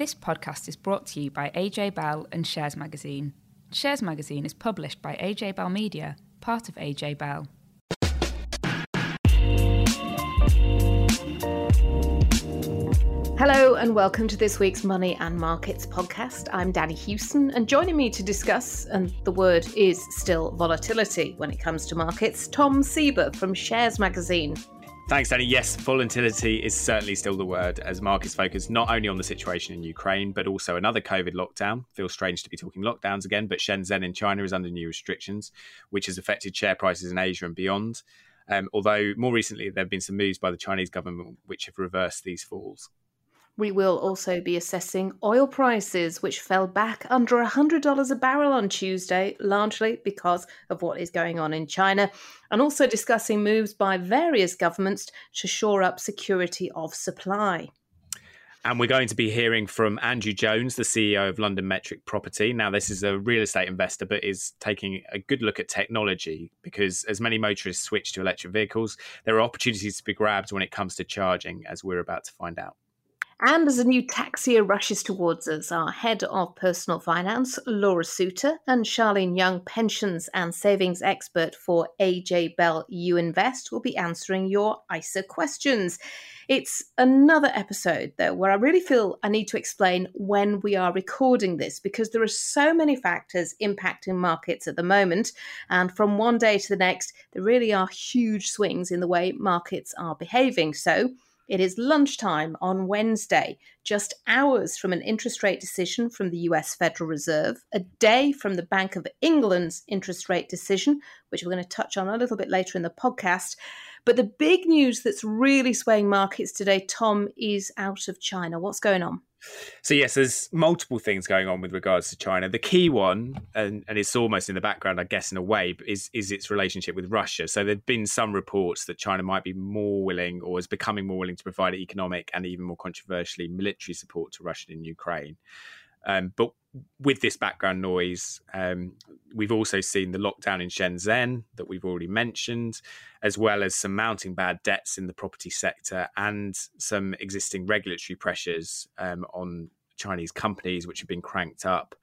This podcast is brought to you by AJ Bell and Shares Magazine. Shares Magazine is published by AJ Bell Media, part of AJ Bell. Hello and welcome to this week's Money and Markets podcast. I'm Danny Hewson, and joining me to discuss, and the word is still volatility when it comes to markets, Tom Sieber from Shares Magazine. Thanks, Danny. Yes, volatility is certainly still the word as markets focus not only on the situation in Ukraine, but also another COVID lockdown. Feels strange to be talking lockdowns again, but Shenzhen in China is under new restrictions, which has affected share prices in Asia and beyond. Um, although more recently, there have been some moves by the Chinese government which have reversed these falls. We will also be assessing oil prices, which fell back under $100 a barrel on Tuesday, largely because of what is going on in China, and also discussing moves by various governments to shore up security of supply. And we're going to be hearing from Andrew Jones, the CEO of London Metric Property. Now, this is a real estate investor, but is taking a good look at technology because as many motorists switch to electric vehicles, there are opportunities to be grabbed when it comes to charging, as we're about to find out. And as a new tax year rushes towards us, our head of personal finance, Laura Suter, and Charlene Young, pensions and savings expert for AJ Bell You Invest, will be answering your ISA questions. It's another episode, though, where I really feel I need to explain when we are recording this because there are so many factors impacting markets at the moment. And from one day to the next, there really are huge swings in the way markets are behaving. So, it is lunchtime on Wednesday, just hours from an interest rate decision from the US Federal Reserve, a day from the Bank of England's interest rate decision, which we're going to touch on a little bit later in the podcast. But the big news that's really swaying markets today, Tom, is out of China. What's going on? So yes, there's multiple things going on with regards to China. The key one, and, and it's almost in the background, I guess, in a way, is is its relationship with Russia. So there've been some reports that China might be more willing, or is becoming more willing, to provide economic and even more controversially military support to Russia in Ukraine. Um, but with this background noise, um, we've also seen the lockdown in Shenzhen that we've already mentioned, as well as some mounting bad debts in the property sector and some existing regulatory pressures um, on Chinese companies, which have been cranked up.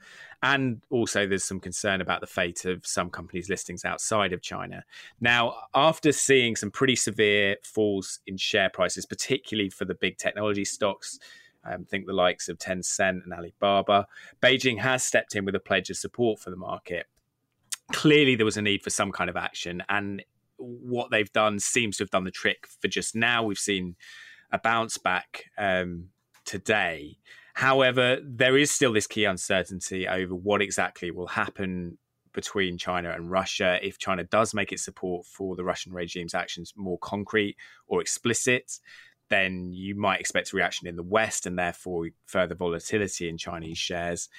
And also, there's some concern about the fate of some companies' listings outside of China. Now, after seeing some pretty severe falls in share prices, particularly for the big technology stocks, um, think the likes of Tencent and Alibaba. Beijing has stepped in with a pledge of support for the market. Clearly, there was a need for some kind of action, and what they've done seems to have done the trick for just now. We've seen a bounce back um, today. However, there is still this key uncertainty over what exactly will happen between China and Russia. If China does make its support for the Russian regime's actions more concrete or explicit, then you might expect a reaction in the West and therefore further volatility in Chinese shares.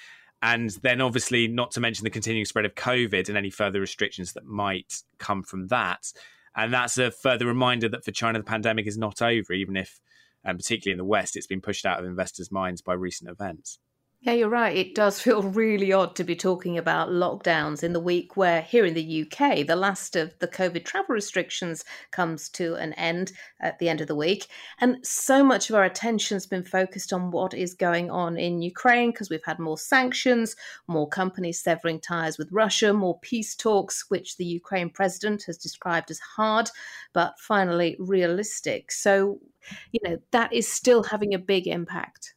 And then, obviously, not to mention the continuing spread of COVID and any further restrictions that might come from that. And that's a further reminder that for China, the pandemic is not over, even if, and particularly in the West, it's been pushed out of investors' minds by recent events. Yeah, you're right. It does feel really odd to be talking about lockdowns in the week where, here in the UK, the last of the COVID travel restrictions comes to an end at the end of the week. And so much of our attention has been focused on what is going on in Ukraine because we've had more sanctions, more companies severing ties with Russia, more peace talks, which the Ukraine president has described as hard, but finally realistic. So, you know, that is still having a big impact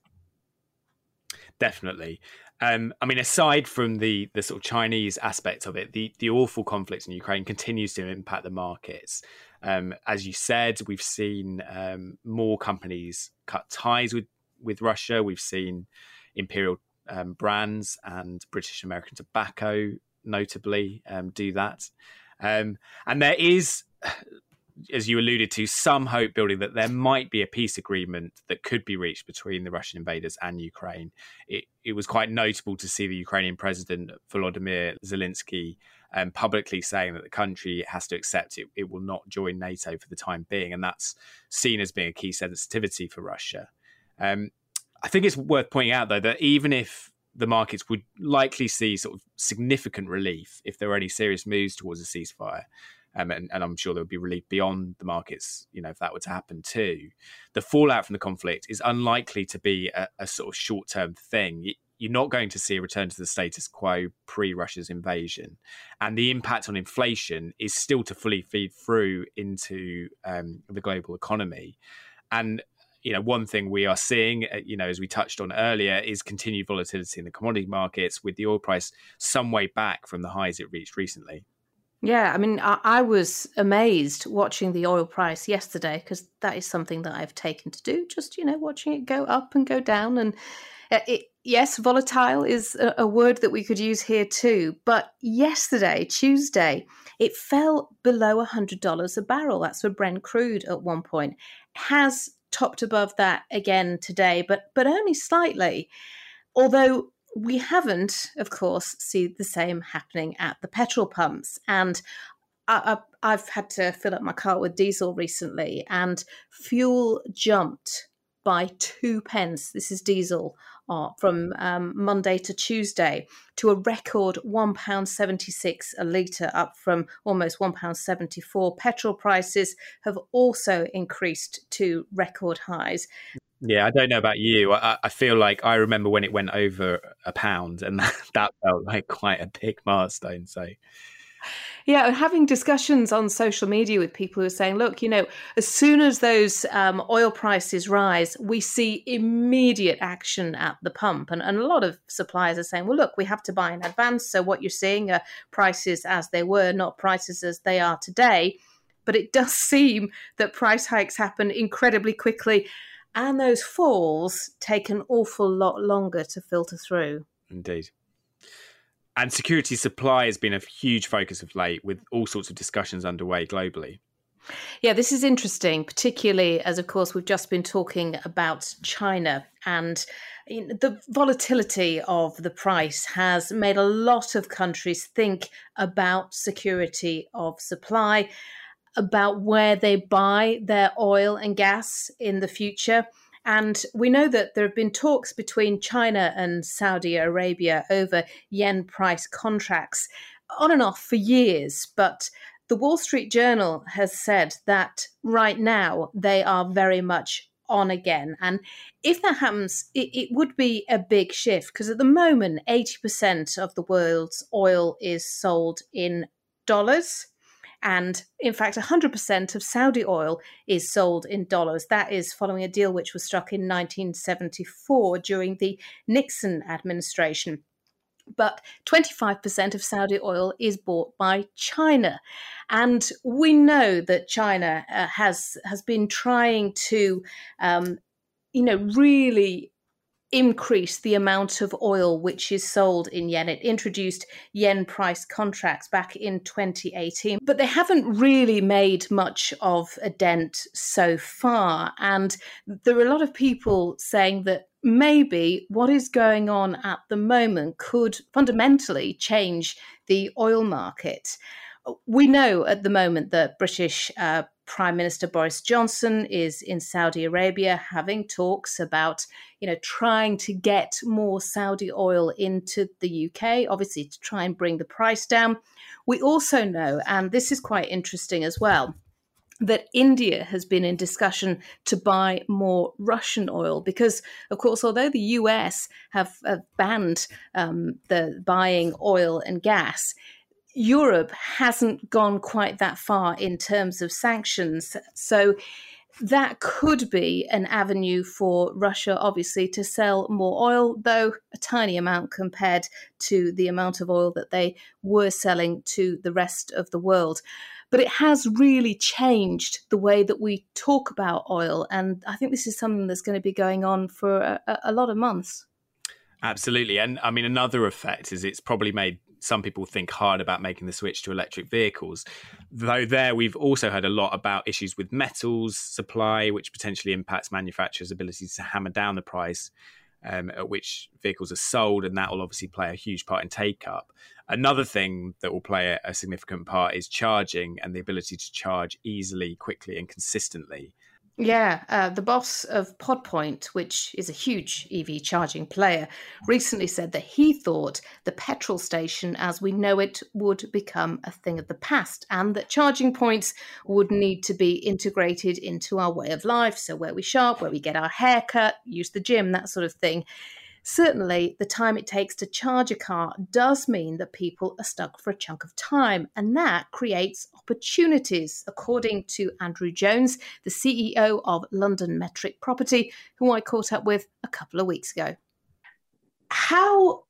definitely. Um, I mean, aside from the the sort of Chinese aspect of it, the the awful conflict in Ukraine continues to impact the markets. Um, as you said, we've seen um, more companies cut ties with with Russia. We've seen Imperial um, Brands and British American Tobacco, notably, um, do that. Um, and there is as you alluded to, some hope building that there might be a peace agreement that could be reached between the Russian invaders and Ukraine. It, it was quite notable to see the Ukrainian president, Volodymyr Zelensky, um, publicly saying that the country has to accept it, it will not join NATO for the time being. And that's seen as being a key sensitivity for Russia. Um, I think it's worth pointing out, though, that even if the markets would likely see sort of significant relief if there were any serious moves towards a ceasefire, Um, and, and, I'm sure there would be relief beyond the markets, you know, if that were to happen too. The fallout from the conflict is unlikely to be a, a sort of short term thing. You're not going to see a return to the status quo pre Russia's invasion. And the impact on inflation is still to fully feed through into um, the global economy. And you know, one thing we are seeing, uh, you know, as we touched on earlier, is continued volatility in the commodity markets, with the oil price some way back from the highs it reached recently. Yeah, I mean, I, I was amazed watching the oil price yesterday because that is something that I've taken to do. Just you know, watching it go up and go down, and uh, it, yes, volatile is a, a word that we could use here too. But yesterday, Tuesday, it fell below $100 a barrel. That's for Brent crude at one point. Has topped above that again today, but but only slightly. Although we haven't, of course, see the same happening at the petrol pumps. And I, have had to fill up my car with diesel recently, and fuel jumped by two pence. This is diesel uh, from um, Monday to Tuesday to a record £1.76 a litre, up from almost £1.74. Petrol prices have also increased to record highs. Yeah, I don't know about you. I, I, feel like I remember when it went over a pound, and that, that felt like quite a big milestone. So, yeah, having discussions on social media with people who are saying, look, you know, as soon as those um, oil prices rise, we see immediate action at the pump. And, and a lot of suppliers are saying, well, look, we have to buy in advance. So what you're seeing are prices as they were, not prices as they are today. But it does seem that price hikes happen incredibly quickly. And those falls take an awful lot longer to filter through. Indeed and security supply has been a huge focus of late with all sorts of discussions underway globally. Yeah, this is interesting, particularly as, of course, we've just been talking about China and the volatility of the price has made a lot of countries think about security of supply, about where they buy their oil and gas in the future. And we know that there have been talks between China and Saudi Arabia over yuan price contracts on and off for years. But the Wall Street Journal has said that right now they are very much on again. And if that happens, it, it would be a big shift because at the moment, 80% of the world's oil is sold in dollars. And in fact, 100% of Saudi oil is sold in dollars. That is following a deal which was struck in 1974 during the Nixon administration. But 25% of Saudi oil is bought by China. And we know that China uh, has, has been trying to, um, you know, really increase the amount of oil which is sold in yuan. It introduced yuan price contracts back in 2018, but they haven't really made much of a dent so far. And there are a lot of people saying that maybe what is going on at the moment could fundamentally change the oil market. We know at the moment that British uh, Prime Minister Boris Johnson is in Saudi Arabia having talks about, you know, trying to get more Saudi oil into the UK, obviously to try and bring the price down. We also know, and this is quite interesting as well, that India has been in discussion to buy more Russian oil because, of course, although the US have, have banned um, the buying oil and gas, Europe hasn't gone quite that far in terms of sanctions. So that could be an avenue for Russia, obviously, to sell more oil, though a tiny amount compared to the amount of oil that they were selling to the rest of the world. But it has really changed the way that we talk about oil. And I think this is something that's going to be going on for a, a lot of months. Absolutely. And I mean, another effect is it's probably made some people think hard about making the switch to electric vehicles. Though there, we've also heard a lot about issues with metals supply, which potentially impacts manufacturers' ability to hammer down the price um, at which vehicles are sold, and that will obviously play a huge part in take up. Another thing that will play a, a significant part is charging and the ability to charge easily, quickly, and consistently. Yeah, uh, the boss of Podpoint, which is a huge EV charging player, recently said that he thought the petrol station as we know it would become a thing of the past and that charging points would need to be integrated into our way of life. So, where we shop, where we get our haircut, use the gym, that sort of thing certainly the time it takes to charge a car does mean that people are stuck for a chunk of time, and that creates opportunities, according to Andrew Jones, the CEO of London Metric Property, who I caught up with a couple of weeks ago. How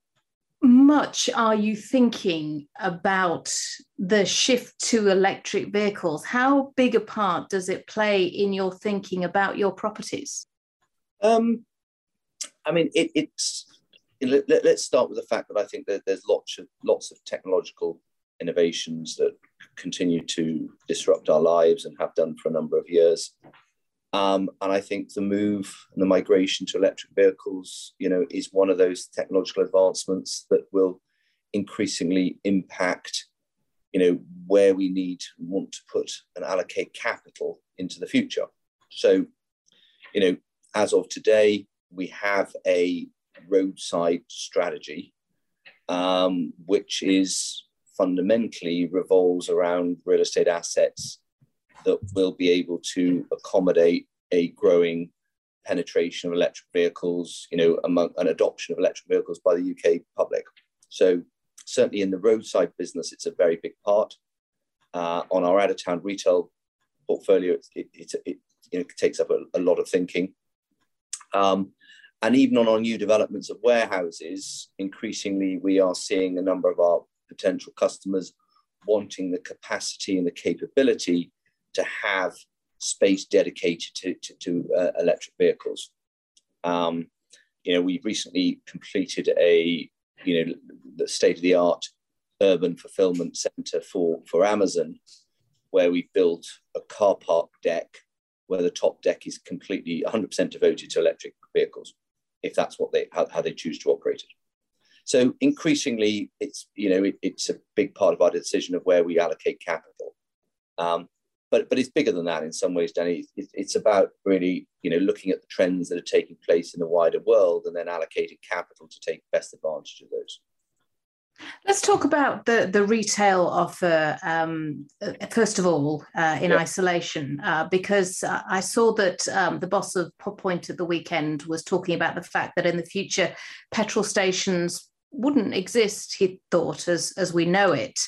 much are you thinking about the shift to electric vehicles? How big a part does it play in your thinking about your properties? Um, I mean, it, it's let, us start with the fact that I think that there's lots of lots of technological innovations that continue to disrupt our lives and have done for a number of years. Um, and I think the move and the migration to electric vehicles, you know, is one of those technological advancements that will increasingly impact, you know, where we need want to put and allocate capital into the future. So, you know, as of today, we have a roadside strategy, um, which is fundamentally revolves around real estate assets that will be able to accommodate a growing penetration of electric vehicles, you know, among an adoption of electric vehicles by the UK public. So certainly in the roadside business, it's a very big part. Uh, on our out of town retail portfolio, it, it, it, you know, takes up a, a lot of thinking. Um, and even on our new developments of warehouses, increasingly we are seeing a number of our potential customers wanting the capacity and the capability to have space dedicated to, to, to uh, electric vehicles. Um, you know, we've recently completed a, you know, the state of the art urban fulfillment center for, for Amazon, where we built a car park deck where the top deck is completely 100% devoted to electric vehicles if that's what they how, how they choose to operate it. So increasingly, it's you know it, it's a big part of our decision of where we allocate capital. Um, but but it's bigger than that in some ways, Danny. It, it's about really you know looking at the trends that are taking place in the wider world and then allocating capital to take best advantage of those. Let's talk about the, the retail offer, um, first of all, uh, in isolation, uh, because uh, I saw that um, the boss of Pod Point at the weekend was talking about the fact that in the future, petrol stations wouldn't exist, he thought, as, as we know it,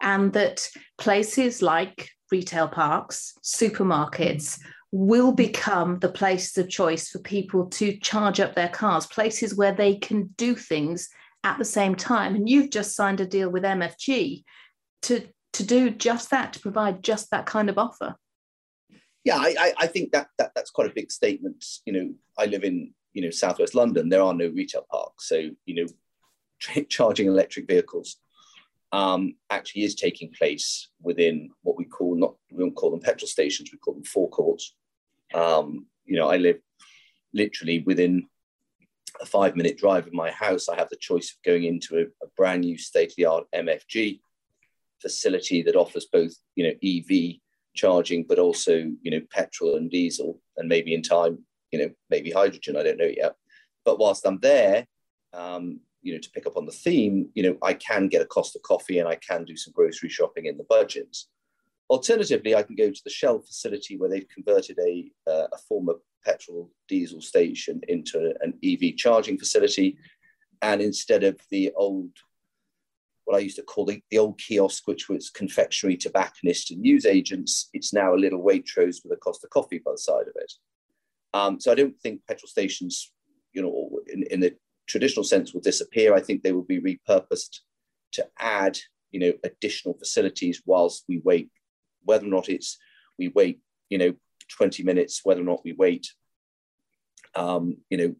and that places like retail parks, supermarkets, will become the places of choice for people to charge up their cars, places where they can do things at the same time. And you've just signed a deal with MFG to to do just that, to provide just that kind of offer. Yeah, I, I think that, that that's quite a big statement. You know, I live in you know southwest London. There are no retail parks, so you know, charging electric vehicles um, actually is taking place within what we call not we don't call them petrol stations. We call them forecourts. Um, you know, I live literally within a five minute drive of my house, I have the choice of going into a, a brand new state of the art MFG facility that offers both, you know, EV charging, but also, you know, petrol and diesel, and maybe in time, you know, maybe hydrogen. I don't know yet. But whilst I'm there, um, you know, to pick up on the theme, you know, I can get a Costa coffee and I can do some grocery shopping in the Budgens. Alternatively, I can go to the Shell facility where they've converted a, uh, a former petrol diesel station into an EV charging facility. And instead of the old, what I used to call the, the old kiosk, which was confectionery, tobacconist, and news agents, it's now a little Waitrose with a Costa coffee by the side of it. Um, so I don't think petrol stations, you know, in, in the traditional sense will disappear. I think they will be repurposed to add, you know, additional facilities whilst we wait, whether or not it's we wait, you know, 20 minutes, whether or not we wait, um, you know,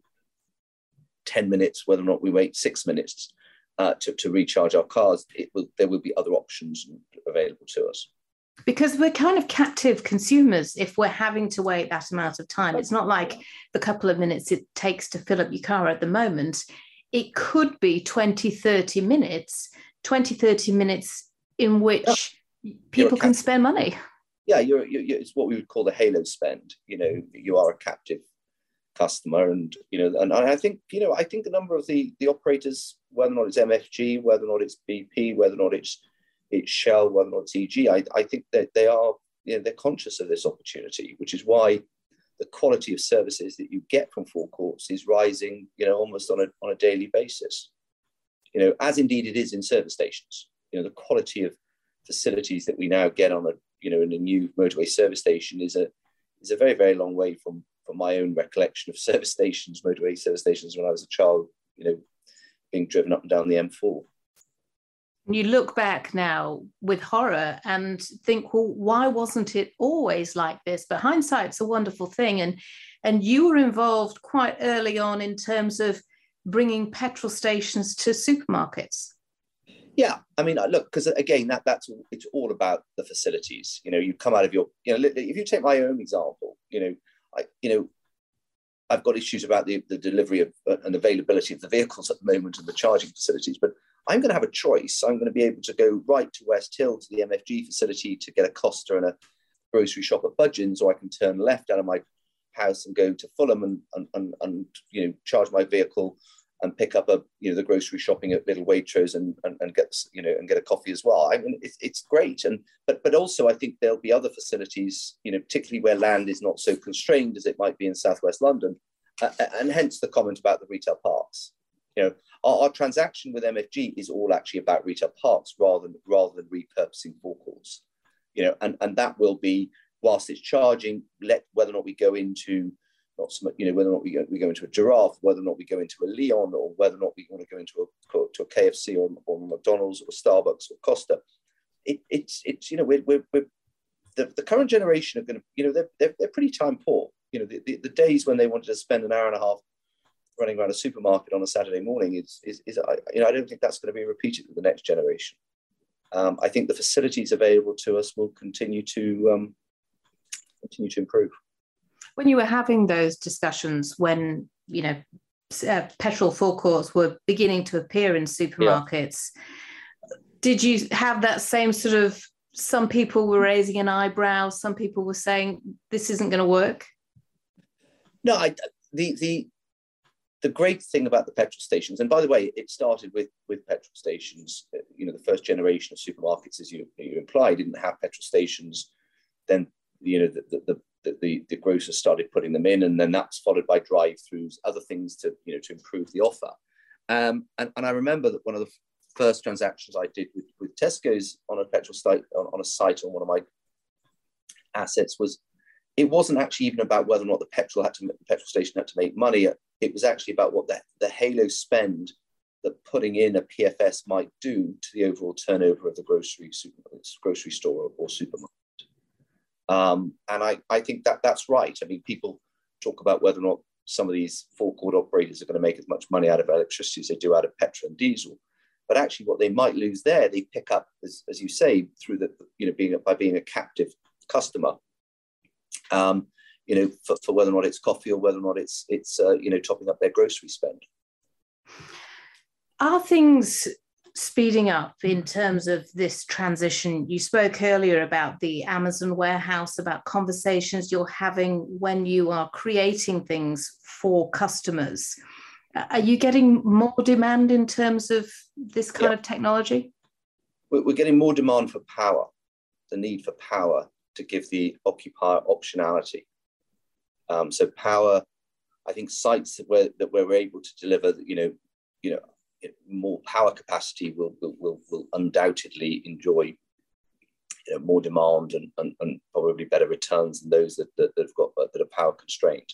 10 minutes, whether or not we wait six minutes uh, to, to recharge our cars, it will, there will be other options available to us. Because we're kind of captive consumers if we're having to wait that amount of time. It's not like the couple of minutes it takes to fill up your car at the moment. It could be 20, 30 minutes, 20, 30 minutes in which people can spend money yeah, you're, you're, it's what we would call the halo spend. You know, you are a captive customer, and you know, and I think you know, I think a number of the the operators, whether or not it's MFG, whether or not it's BP, whether or not it's it's Shell, whether or not it's EG, I, I think that they are you know they're conscious of this opportunity, which is why the quality of services that you get from forecourts is rising, you know, almost on a on a daily basis. You know, as indeed it is in service stations. You know, the quality of facilities that we now get on a you know in a new motorway service station is a is a very very long way from from my own recollection of service stations, motorway service stations when I was a child. You know, being driven up and down the M4. You look back now with horror and think, well, why wasn't it always like this? But hindsight's a wonderful thing, and and you were involved quite early on in terms of bringing petrol stations to supermarkets. Yeah, I mean, look, because again, that that's it's all about the facilities. You know, you come out of your, you know, if you take my own example, you know, I, you know, I've got issues about the, the delivery of uh, and availability of the vehicles at the moment and the charging facilities, but I'm going to have a choice. I'm going to be able to go right to West Hill to the MFG facility to get a Costa and a grocery shop at Budgens, or I can turn left out of my house and go to Fulham and, and, and, and you know charge my vehicle and pick up a you know the grocery shopping at Little Waitrose and, and, and get you know and get a coffee as well. I mean it's, it's great and but but also I think there'll be other facilities you know particularly where land is not so constrained as it might be in Southwest London, uh, and hence the comment about the retail parks. You know our, our, transaction with MFG is all actually about retail parks rather than rather than repurposing forecourts. You know and and that will be whilst it's charging let whether or not we go into not so much, you know, whether or not we go, we go into a giraffe, whether or not we go into a Leon, or whether or not we want to go into a to a KFC or, or McDonald's or Starbucks or Costa. It, it's it's you know we're, we're, we're the, the current generation are going to you know they're, they're, they're pretty time poor. You know the, the, the, days when they wanted to spend an hour and a half running around a supermarket on a Saturday morning is is, is I, you know I don't think that's going to be repeated with the next generation. Um, I think the facilities available to us will continue to um, continue to improve when you were having those discussions when you know uh, petrol forecourts were beginning to appear in supermarkets yeah. did you have that same sort of some people were raising an eyebrow some people were saying this isn't going to work no I, the the the great thing about the petrol stations and by the way it started with with petrol stations you know the first generation of supermarkets as you, you imply didn't have petrol stations then you know the, the, the, the, the grocers started putting them in, and then that's followed by drive-throughs, other things to you know to improve the offer. Um, and, and I remember that one of the first transactions I did with, with Tesco's on a petrol site on, on a site on one of my assets was it wasn't actually even about whether or not the petrol had to the petrol station had to make money. It was actually about what the, the halo spend that putting in a PFS might do to the overall turnover of the grocery super, grocery store or supermarket. Um, and I, I think that that's right. I mean, people talk about whether or not some of these four forecourt operators are going to make as much money out of electricity as they do out of petrol and diesel. But actually, what they might lose there, they pick up, as, as you say, through the you know being by being a captive customer. Um, you know, for, for whether or not it's coffee or whether or not it's it's uh, you know topping up their grocery spend. Are things speeding up in terms of this transition? You spoke earlier about the Amazon warehouse, about conversations you're having when you are creating things for customers. Are you getting more demand in terms of this kind yeah. of technology? We're getting more demand for power, the need for power to give the occupier optionality. Um, so power, I think sites that we're, that we're able to deliver, you know, you know, more power capacity will, will, will, will undoubtedly enjoy you know, more demand and, and, and, probably better returns than those that, that, that have got that are power constrained.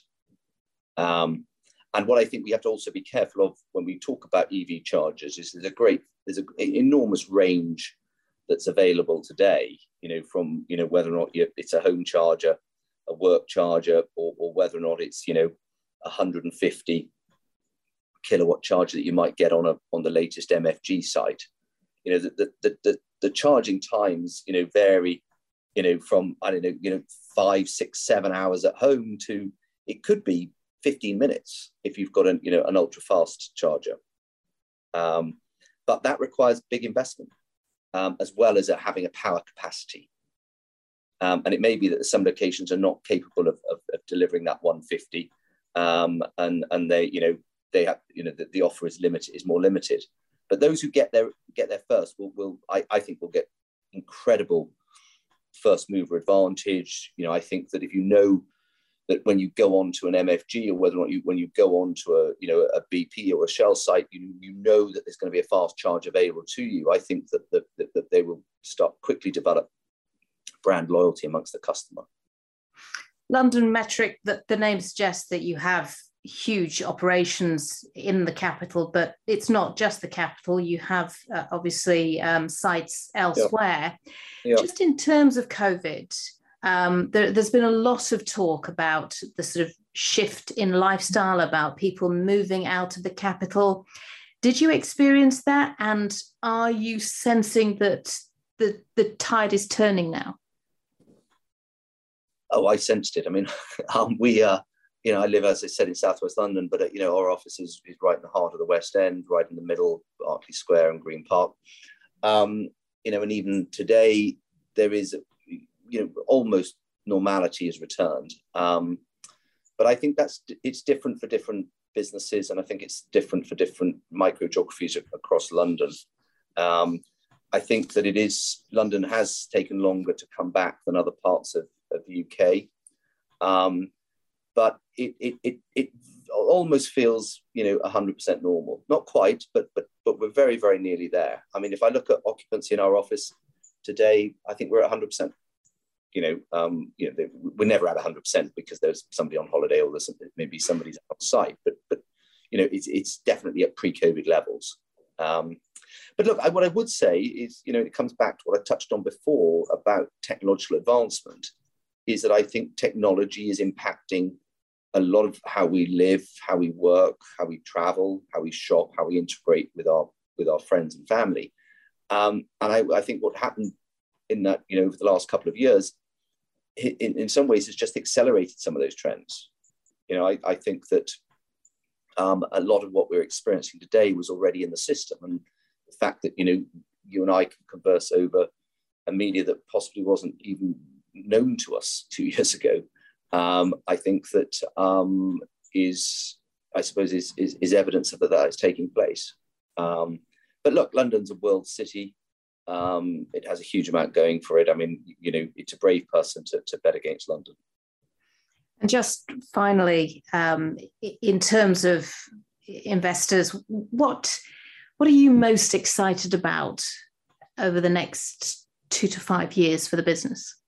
Um, and what I think we have to also be careful of when we talk about EV chargers is there's a great, there's an enormous range that's available today, you know, from, you know, whether or not it's a home charger, a work charger, or, or whether or not it's, you know, 150 kilowatt charger that you might get on a on the latest MFG site. You know, the the the, the charging times, you know, vary, you know, from I don't know, you know, five, six, seven hours at home to it could be 15 minutes if you've got an, you know, an ultra fast charger. Um, but that requires big investment um, as well as having a power capacity. Um, and it may be that some locations are not capable of, of, of delivering that 150, um, and and they you know they have you know the, the offer is limited is more limited. But those who get there get there first will will I, I think will get incredible first mover advantage. You know I think that if you know that when you go on to an MFG or whether or not you when you go on to a you know a BP or a Shell site, you you know that there's going to be a fast charge available to you. I think that that, that, that they will start quickly develop brand loyalty amongst the customer. london metric that the name suggests that you have huge operations in the capital, but it's not just the capital. You have uh, obviously um, sites elsewhere. Yeah. Yeah. Just in terms of COVID, um, there, has been a lot of talk about the sort of shift in lifestyle, about people moving out of the capital. Did you experience that? And are you sensing that the, the tide is turning now? Oh, I sensed it. I mean, um, we, uh, you know, I live, as I said, in Southwest London, but, uh, you know, our office is, is right in the heart of the West End, right in the middle, Berkeley Square and Green Park. Um, you know, and even today, there is you know almost normality is returned. Um, but I think that's it's different for different businesses, and I think it's different for different micro geographies across London. Um, I think that it is London has taken longer to come back than other parts of, of the UK, um, but it, it it it almost feels you know 100% normal. Not quite, but but but we're very very nearly there. I mean, if I look at occupancy in our office today, I think we're at 100% you know, um, you know, we're never at 100% because there's somebody on holiday or there's maybe somebody's on site, but, but you know, it's, it's definitely at pre-COVID levels. Um, but look, I, what I would say is, you know, it comes back to what I touched on before about technological advancement, is that I think technology is impacting a lot of how we live, how we work, how we travel, how we shop, how we integrate with our with our friends and family. Um, and I, I, think what happened in that, you know, over the last couple of years in, in some ways has just accelerated some of those trends. You know, I, I think that um, a lot of what we're experiencing today was already in the system. And the fact that, you know, you and I can converse over a media that possibly wasn't even known to us two years ago, um, I think that um, is, I suppose, is, is, is, evidence of that that is taking place. Um, but look, London's a world city. Um, it has a huge amount going for it. I mean, you know, it's a brave person to, to bet against London. And just finally, um, in terms of investors, what what are you most excited about over the next two to five years for the business?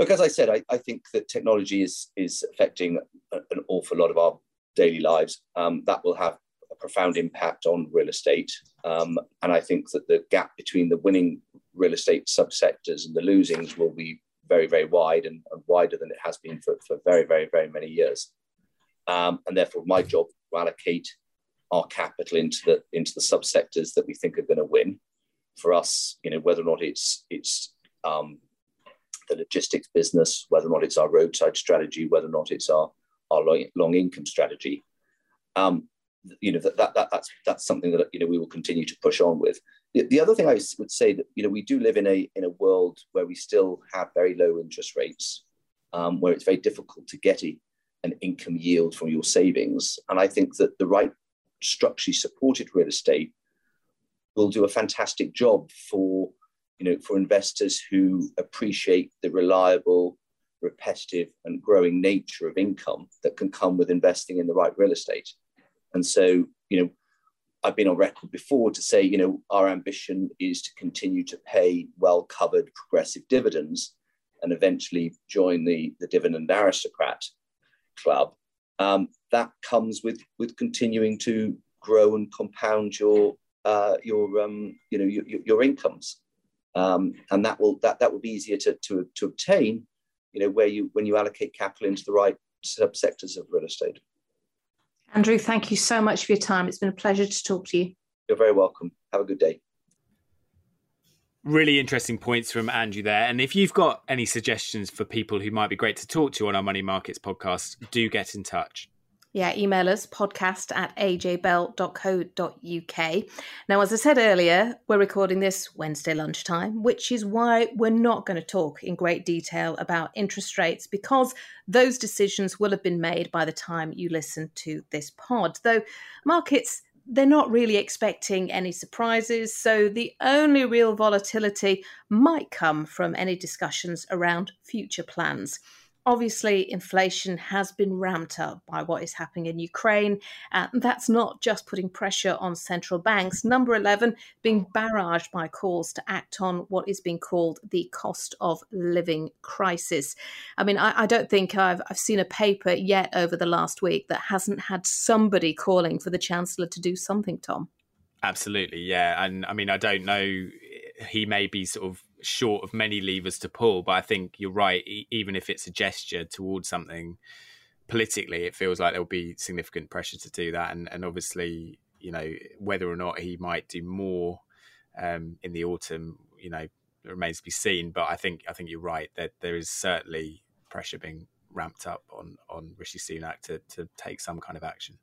Look, as I said, I, I think that technology is is affecting an awful lot of our daily lives. Um, that will have a profound impact on real estate. Um, and I think that the gap between the winning real estate subsectors and the losings will be very, very wide and, and wider than it has been for, for very, very, very many years. Um, and therefore, my job to allocate our capital into the into the subsectors that we think are going to win. For us, you know, whether or not it's it's um, the logistics business, whether or not it's our roadside strategy, whether or not it's our our long, long income strategy. Um, you know that, that, that that's that's something that you know we will continue to push on with. The, the other thing I would say that you know we do live in a in a world where we still have very low interest rates, um, where it's very difficult to get a, an income yield from your savings, and I think that the right structurally supported real estate will do a fantastic job for you know for investors who appreciate the reliable repetitive and growing nature of income that can come with investing in the right real estate and so, you know, I've been on record before to say, you know, our ambition is to continue to pay well covered progressive dividends and eventually join the, the dividend aristocrat club. Um, that comes with with continuing to grow and compound your uh, your um, you know your, your incomes, um, and that will that that will be easier to, to to obtain, you know, where you when you allocate capital into the right subsectors of real estate. Andrew, thank you so much for your time. It's been a pleasure to talk to you. You're very welcome. Have a good day. Really interesting points from Andrew there. And if you've got any suggestions for people who might be great to talk to on our Money Markets podcast, do get in touch. Yeah, email us podcast at ajbell.co.uk. Now, as I said earlier, we're recording this Wednesday lunchtime, which is why we're not going to talk in great detail about interest rates because those decisions will have been made by the time you listen to this pod. Though markets they're not really expecting any surprises, so the only real volatility might come from any discussions around future plans. Obviously, inflation has been ramped up by what is happening in Ukraine. And that's not just putting pressure on central banks. Number 11 being barraged by calls to act on what is being called the cost of living crisis. I mean, I, I don't think I've, I've seen a paper yet over the last week that hasn't had somebody calling for the Chancellor to do something, Tom. Absolutely, yeah. And I mean, I don't know, he may be sort of short of many levers to pull. But I think you're right. Even if it's a gesture towards something politically, it feels like there'll be significant pressure to do that. And, and obviously, you know, whether or not he might do more um, in the autumn, you know, remains to be seen. But I think I think you're right that there is certainly pressure being ramped up on on Rishi Sunak to to take some kind of action.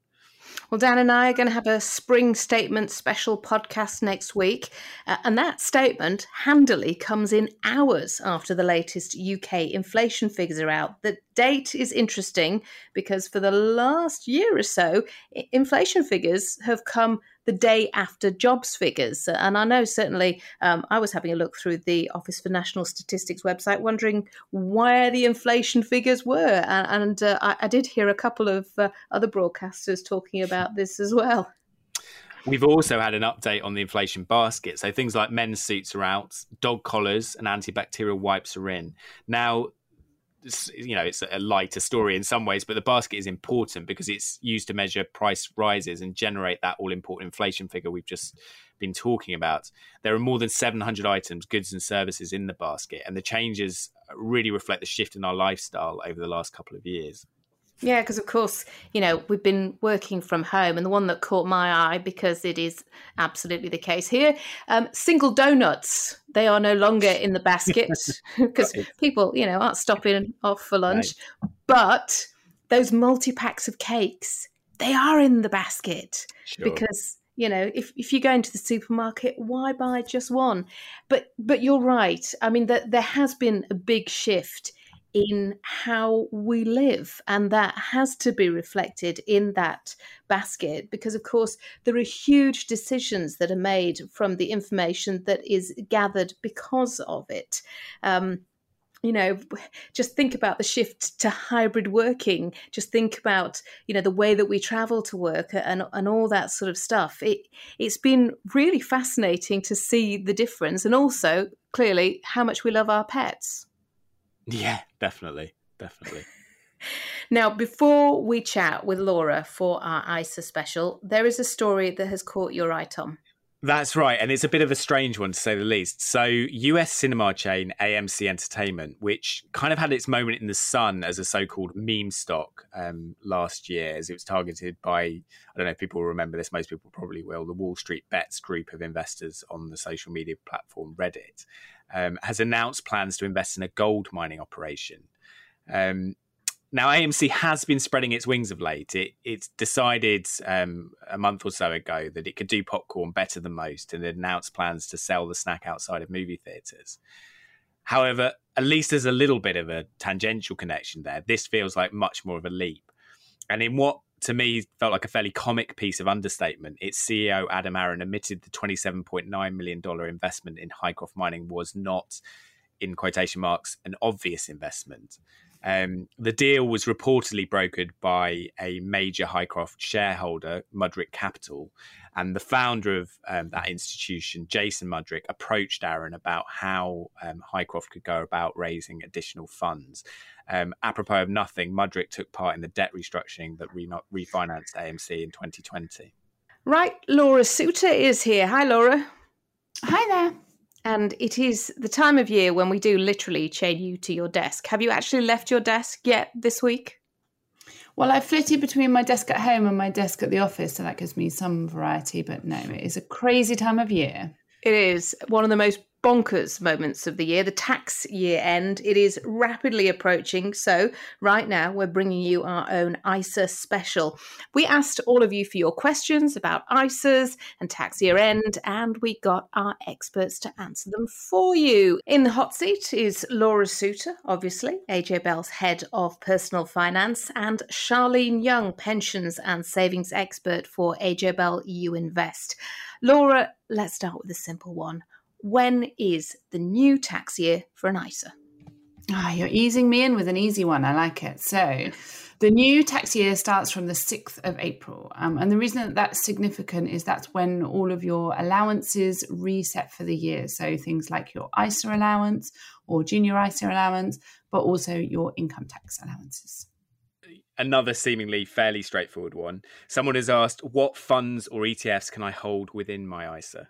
Well, Dan and I are going to have a spring statement special podcast next week. Uh, and that statement handily comes in hours after the latest UK inflation figures are out. The date is interesting because for the last year or so, inflation figures have come the day after jobs figures. And I know certainly um, I was having a look through the Office for National Statistics website, wondering where the inflation figures were. And, and uh, I, I, did hear a couple of uh, other broadcasters talking about this as well. We've also had an update on the inflation basket. So things like men's suits are out, dog collars and antibacterial wipes are in. Now, you know it's a lighter story in some ways but the basket is important because it's used to measure price rises and generate that all important inflation figure we've just been talking about. There are more than 700 items goods and services in the basket and the changes really reflect the shift in our lifestyle over the last couple of years yeah, because of course, you know, we've been working from home, and the one that caught my eye, because it is absolutely the case here, um, single donuts. They are no longer in the basket because people, you know, aren't stopping off for lunch. Right. But those multi packs of cakes, they are in the basket sure. because you know if, if you go into the supermarket why buy just one but but you're right i mean that there has been a big shift in how we live. And that has to be reflected in that basket because, of course, there are huge decisions that are made from the information that is gathered because of it. Um, you know just think about the shift to hybrid working just think about you know the way that we travel to work and and all that sort of stuff it it's been really fascinating to see the difference and also clearly how much we love our pets yeah, definitely. Definitely. Now, before we chat with Laura for our ISA special, there is a story that has caught your eye, Tom. That's right. And it's a bit of a strange one to say the least. So, US cinema chain AMC Entertainment, which kind of had its moment in the sun as a so called meme stock um, last year, as it was targeted by, I don't know if people remember this, most people probably will, the Wall Street Bets group of investors on the social media platform Reddit um, has announced plans to invest in a gold mining operation. Um, now, AMC has been spreading its wings of late. It, it's decided um, a month or so ago that it could do popcorn better than most and announced plans to sell the snack outside of movie theatres. However, at least there's a little bit of a tangential connection there. This feels like much more of a leap. And in what to me felt like a fairly comic piece of understatement. Its CEO Adam Aron admitted the $27.9 million investment in Hycroft Mining was not, in quotation marks, an obvious investment. Um, the deal was reportedly brokered by a major Hycroft shareholder, Mudrick Capital, and the founder of um, that institution, Jason Mudrick, approached Aron about how um, Hycroft could go about raising additional funds. Um, apropos of nothing, Mudrick took part in the debt restructuring that re- refinanced AMC in 2020. Right, Laura Suter is here. Hi, Laura. Hi there. And it is the time of year when we do literally chain you to your desk. Have you actually left your desk yet this week? Well, I flitted between my desk at home and my desk at the office, so that gives me some variety. But no, it is a crazy time of year. It is one of the most bonkers moments of the year, the tax year end. It is rapidly approaching. So, right now, we're bringing you our own ISA special. We asked all of you for your questions about ISAs and tax year end, and we got our experts to answer them for you. In the hot seat is Laura Suter, obviously, AJ Bell's head of personal finance, and Charlene Young, pensions and savings expert for AJ Bell You Invest. Laura, let's start with a simple one. When is the new tax year for an ISA? Ah, you're easing me in with an easy one. I like it. So, the new tax year starts from the 6th of April. Um, and the reason that that's significant is that's when all of your allowances reset for the year. So, things like your ISA allowance or junior ISA allowance, but also your income tax allowances another seemingly fairly straightforward one. Someone has asked, what funds or ETFs can I hold within my ISA?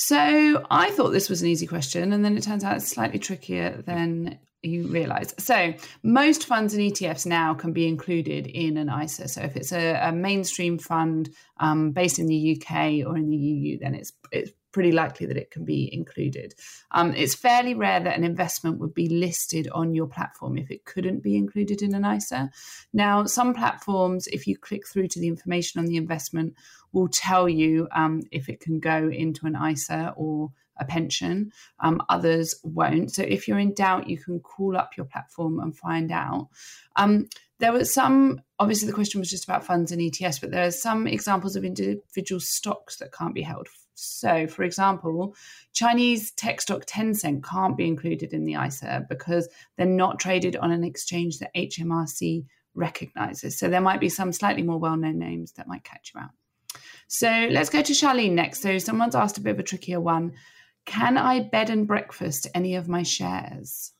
So I thought this was an easy question, and then it turns out it's slightly trickier than you realize. So most funds and ETFs now can be included in an ISA. So if it's a, a mainstream fund um, based in the UK or in the EU, then it's it's pretty likely that it can be included. Um, it's fairly rare that an investment would be listed on your platform if it couldn't be included in an ISA. Now, some platforms, if you click through to the information on the investment, will tell you um, if it can go into an ISA or a pension. Um, others won't. So if you're in doubt, you can call up your platform and find out. Um, there were some, obviously, the question was just about funds and ETFs, but there are some examples of individual stocks that can't be held. So, for example, Chinese tech stock Tencent can't be included in the ISA because they're not traded on an exchange that HMRC recognizes. So, there might be some slightly more well known names that might catch you out. So, let's go to Charlene next. So, someone's asked a bit of a trickier one. Can I bed and breakfast any of my shares?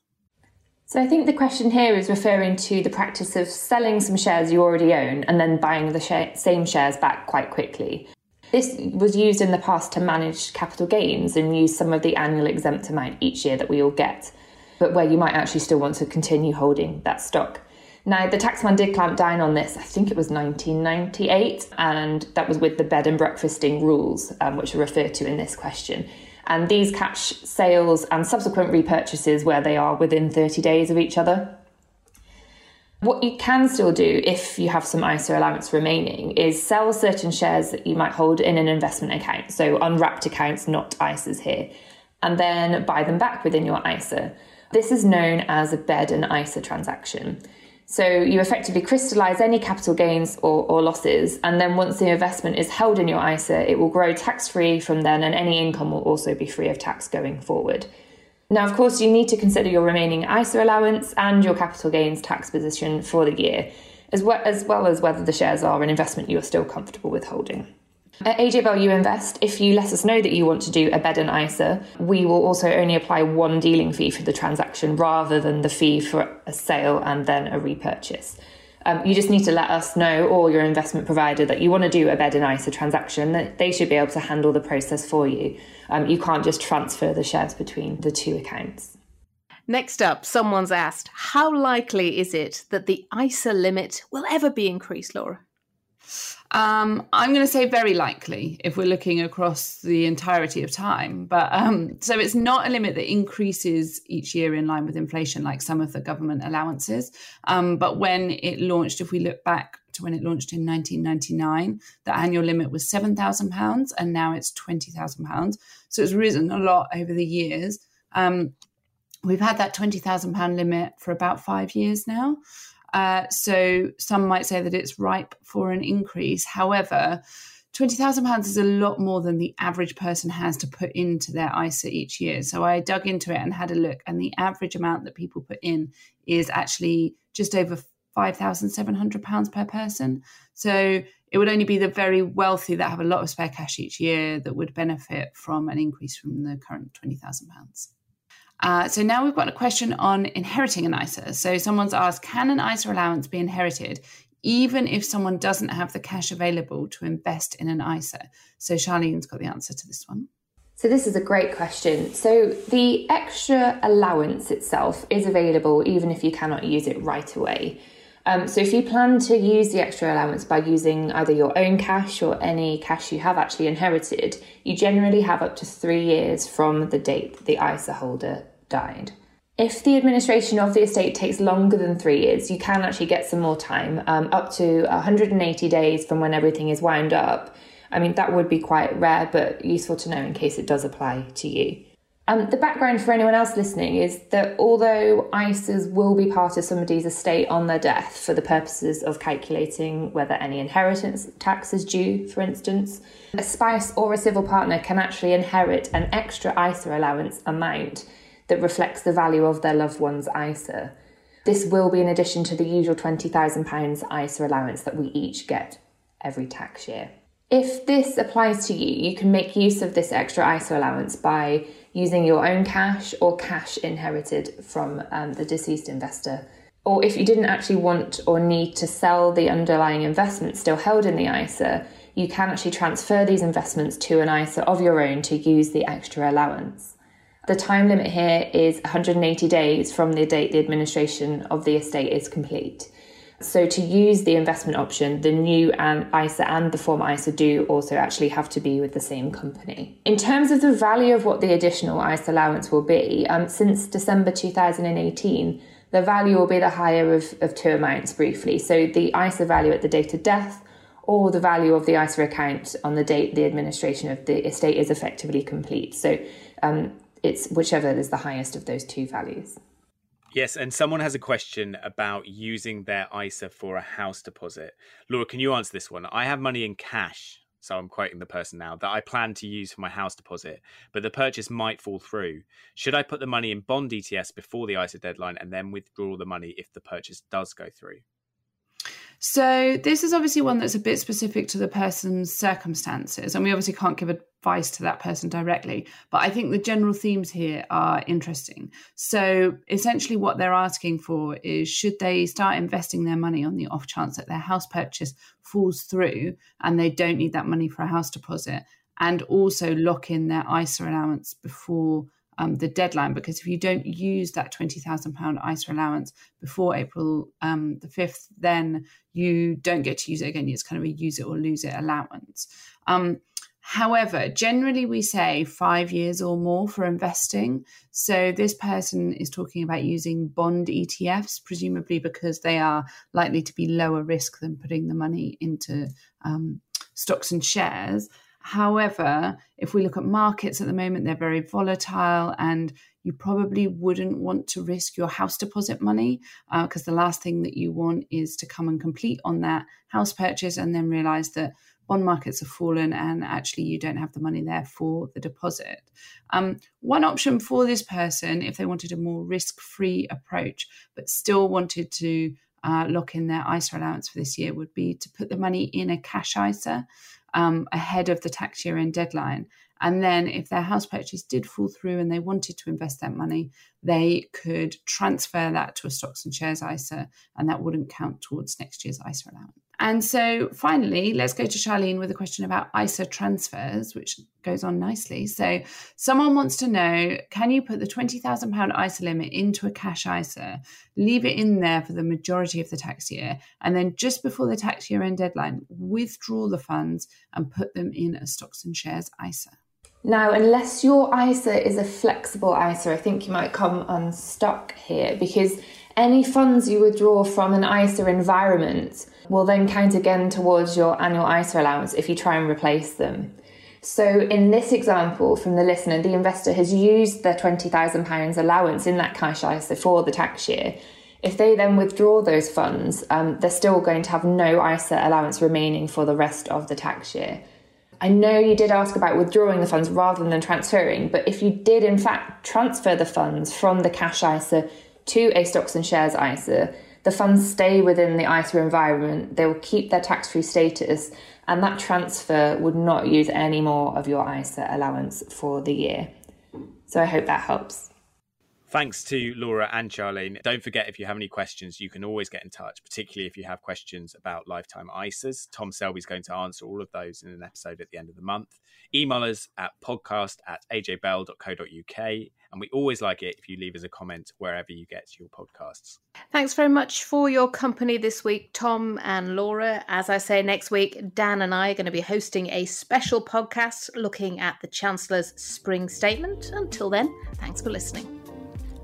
So I think the question here is referring to the practice of selling some shares you already own and then buying the sh- same shares back quite quickly. This was used in the past to manage capital gains and use some of the annual exempt amount each year that we all get, but where you might actually still want to continue holding that stock. Now, the taxman did clamp down on this, I think it was 1998, and that was with the bed and breakfasting rules, um, which are referred to in this question. And these catch sales and subsequent repurchases where they are within 30 days of each other. What you can still do if you have some ISA allowance remaining is sell certain shares that you might hold in an investment account, so unwrapped accounts, not ISAs here, and then buy them back within your ISA. This is known as a bed and ISA transaction. So you effectively crystallize any capital gains or, or, losses, and then once the investment is held in your ISA, it will grow tax free from then, and any income will also be free of tax going forward. Now, of course, you need to consider your remaining ISA allowance and your capital gains tax position for the year, as well as, well as whether the shares are an investment you are still comfortable with holding. At AJ Bell You Invest, if you let us know that you want to do a bed and ISA, we will also only apply one dealing fee for the transaction rather than the fee for a sale and then a repurchase. Um, you just need to let us know or your investment provider that you want to do a bed and ISA transaction, that they should be able to handle the process for you. Um, you can't just transfer the shares between the two accounts. Next up, someone's asked, how likely is it that the ISA limit will ever be increased, Laura? Um, I'm going to say very likely if we're looking across the entirety of time. But um, so it's not a limit that increases each year in line with inflation, like some of the government allowances. Um, but when it launched, if we look back to when it launched in 1999, the annual limit was £7,000 and now it's £20,000. So it's risen a lot over the years. Um, we've had that £20,000 limit for about five years now. Uh, so some might say that it's ripe for an increase. However, £20,000 is a lot more than the average person has to put into their ISA each year. So I dug into it and had a look, and the average amount that people put in is actually just over £5,700 per person. So it would only be the very wealthy that have a lot of spare cash each year that would benefit from an increase from the current £20,000. Uh, so now we've got a question on inheriting an ISA. So someone's asked, can an ISA allowance be inherited even if someone doesn't have the cash available to invest in an ISA? So Charlene's got the answer to this one. So this is a great question. So the extra allowance itself is available even if you cannot use it right away. Um, so if you plan to use the extra allowance by using either your own cash or any cash you have actually inherited, you generally have up to three years from the date the ISA holder died. If the administration of the estate takes longer than three years, you can actually get some more time, um, up to 180 days from when everything is wound up. I mean, that would be quite rare, but useful to know in case it does apply to you. Um, the background for anyone else listening is that although ISAs will be part of somebody's estate on their death for the purposes of calculating whether any inheritance tax is due, for instance, a spouse or a civil partner can actually inherit an extra ISA allowance amount that reflects the value of their loved one's ISA. This will be in addition to the usual £20,000 ISA allowance that we each get every tax year. If this applies to you, you can make use of this extra ISA allowance by using your own cash or cash inherited from um, the deceased investor. Or if you didn't actually want or need to sell the underlying investment still held in the ISA, you can actually transfer these investments to an ISA of your own to use the extra allowance. The time limit here is 180 days from the date the administration of the estate is complete. So, to use the investment option, the new ISA and the former ISA do also actually have to be with the same company. In terms of the value of what the additional ISA allowance will be, um, since December 2018, the value will be the higher of, of two amounts briefly. So, the ISA value at the date of death or the value of the ISA account on the date the administration of the estate is effectively complete. So, um, it's whichever is the highest of those two values. Yes, and someone has a question about using their ISA for a house deposit. Laura, can you answer this one? I have money in cash, so I'm quoting the person now, that I plan to use for my house deposit, but the purchase might fall through. Should I put the money in bond ETFs before the ISA deadline and then withdraw the money if the purchase does go through? So this is obviously one that's a bit specific to the person's circumstances, and we obviously can't give advice to that person directly. But I think the general themes here are interesting. So essentially, what they're asking for is should they start investing their money on the off chance that their house purchase falls through and they don't need that money for a house deposit, and also lock in their ISA allowance before um, the deadline because if you don't use that £20,000 ISA allowance before April um, the 5th, then you don't get to use it again. It's kind of a use it or lose it allowance. Um, However, generally we say five years or more for investing. So this person is talking about using bond ETFs, presumably because they are likely to be lower risk than putting the money into um, stocks and shares. However, if we look at markets at the moment, they're very volatile and you probably wouldn't want to risk your house deposit money because uh, the last thing that you want is to come and complete on that house purchase and then realize that bond markets have fallen and actually you don't have the money there for the deposit. Um, one option for this person, if they wanted a more risk free approach, but still wanted to uh, lock in their ISA allowance for this year, would be to put the money in a cash ISA um, ahead of the tax year end deadline. And then, if their house purchase did fall through and they wanted to invest that money, they could transfer that to a stocks and shares ISA, and that wouldn't count towards next year's ISA allowance. And so finally, let's go to Charlene with a question about ISA transfers, which goes on nicely. So someone wants to know can you put the £20,000 ISA limit into a cash ISA, leave it in there for the majority of the tax year, and then just before the tax year end deadline, withdraw the funds and put them in a stocks and shares ISA? Now, unless your ISA is a flexible ISA, I think you might come unstuck here because any funds you withdraw from an ISA environment will then count again towards your annual ISA allowance if you try and replace them. So, in this example from the listener, the investor has used their £20,000 allowance in that cash ISA for the tax year. If they then withdraw those funds, um, they're still going to have no ISA allowance remaining for the rest of the tax year. I know you did ask about withdrawing the funds rather than transferring, but if you did in fact transfer the funds from the cash ISA to a stocks and shares ISA, the funds stay within the ISA environment, they will keep their tax free status, and that transfer would not use any more of your ISA allowance for the year. So I hope that helps. Thanks to Laura and Charlene. Don't forget, if you have any questions, you can always get in touch, particularly if you have questions about lifetime ISAs. Tom Selby's going to answer all of those in an episode at the end of the month. Email us at podcast at ajbell.co.uk. And we always like it if you leave us a comment wherever you get your podcasts. Thanks very much for your company this week, Tom and Laura. As I say, next week, Dan and I are going to be hosting a special podcast looking at the Chancellor's spring statement. Until then, thanks for listening.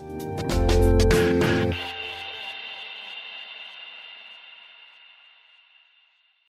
Música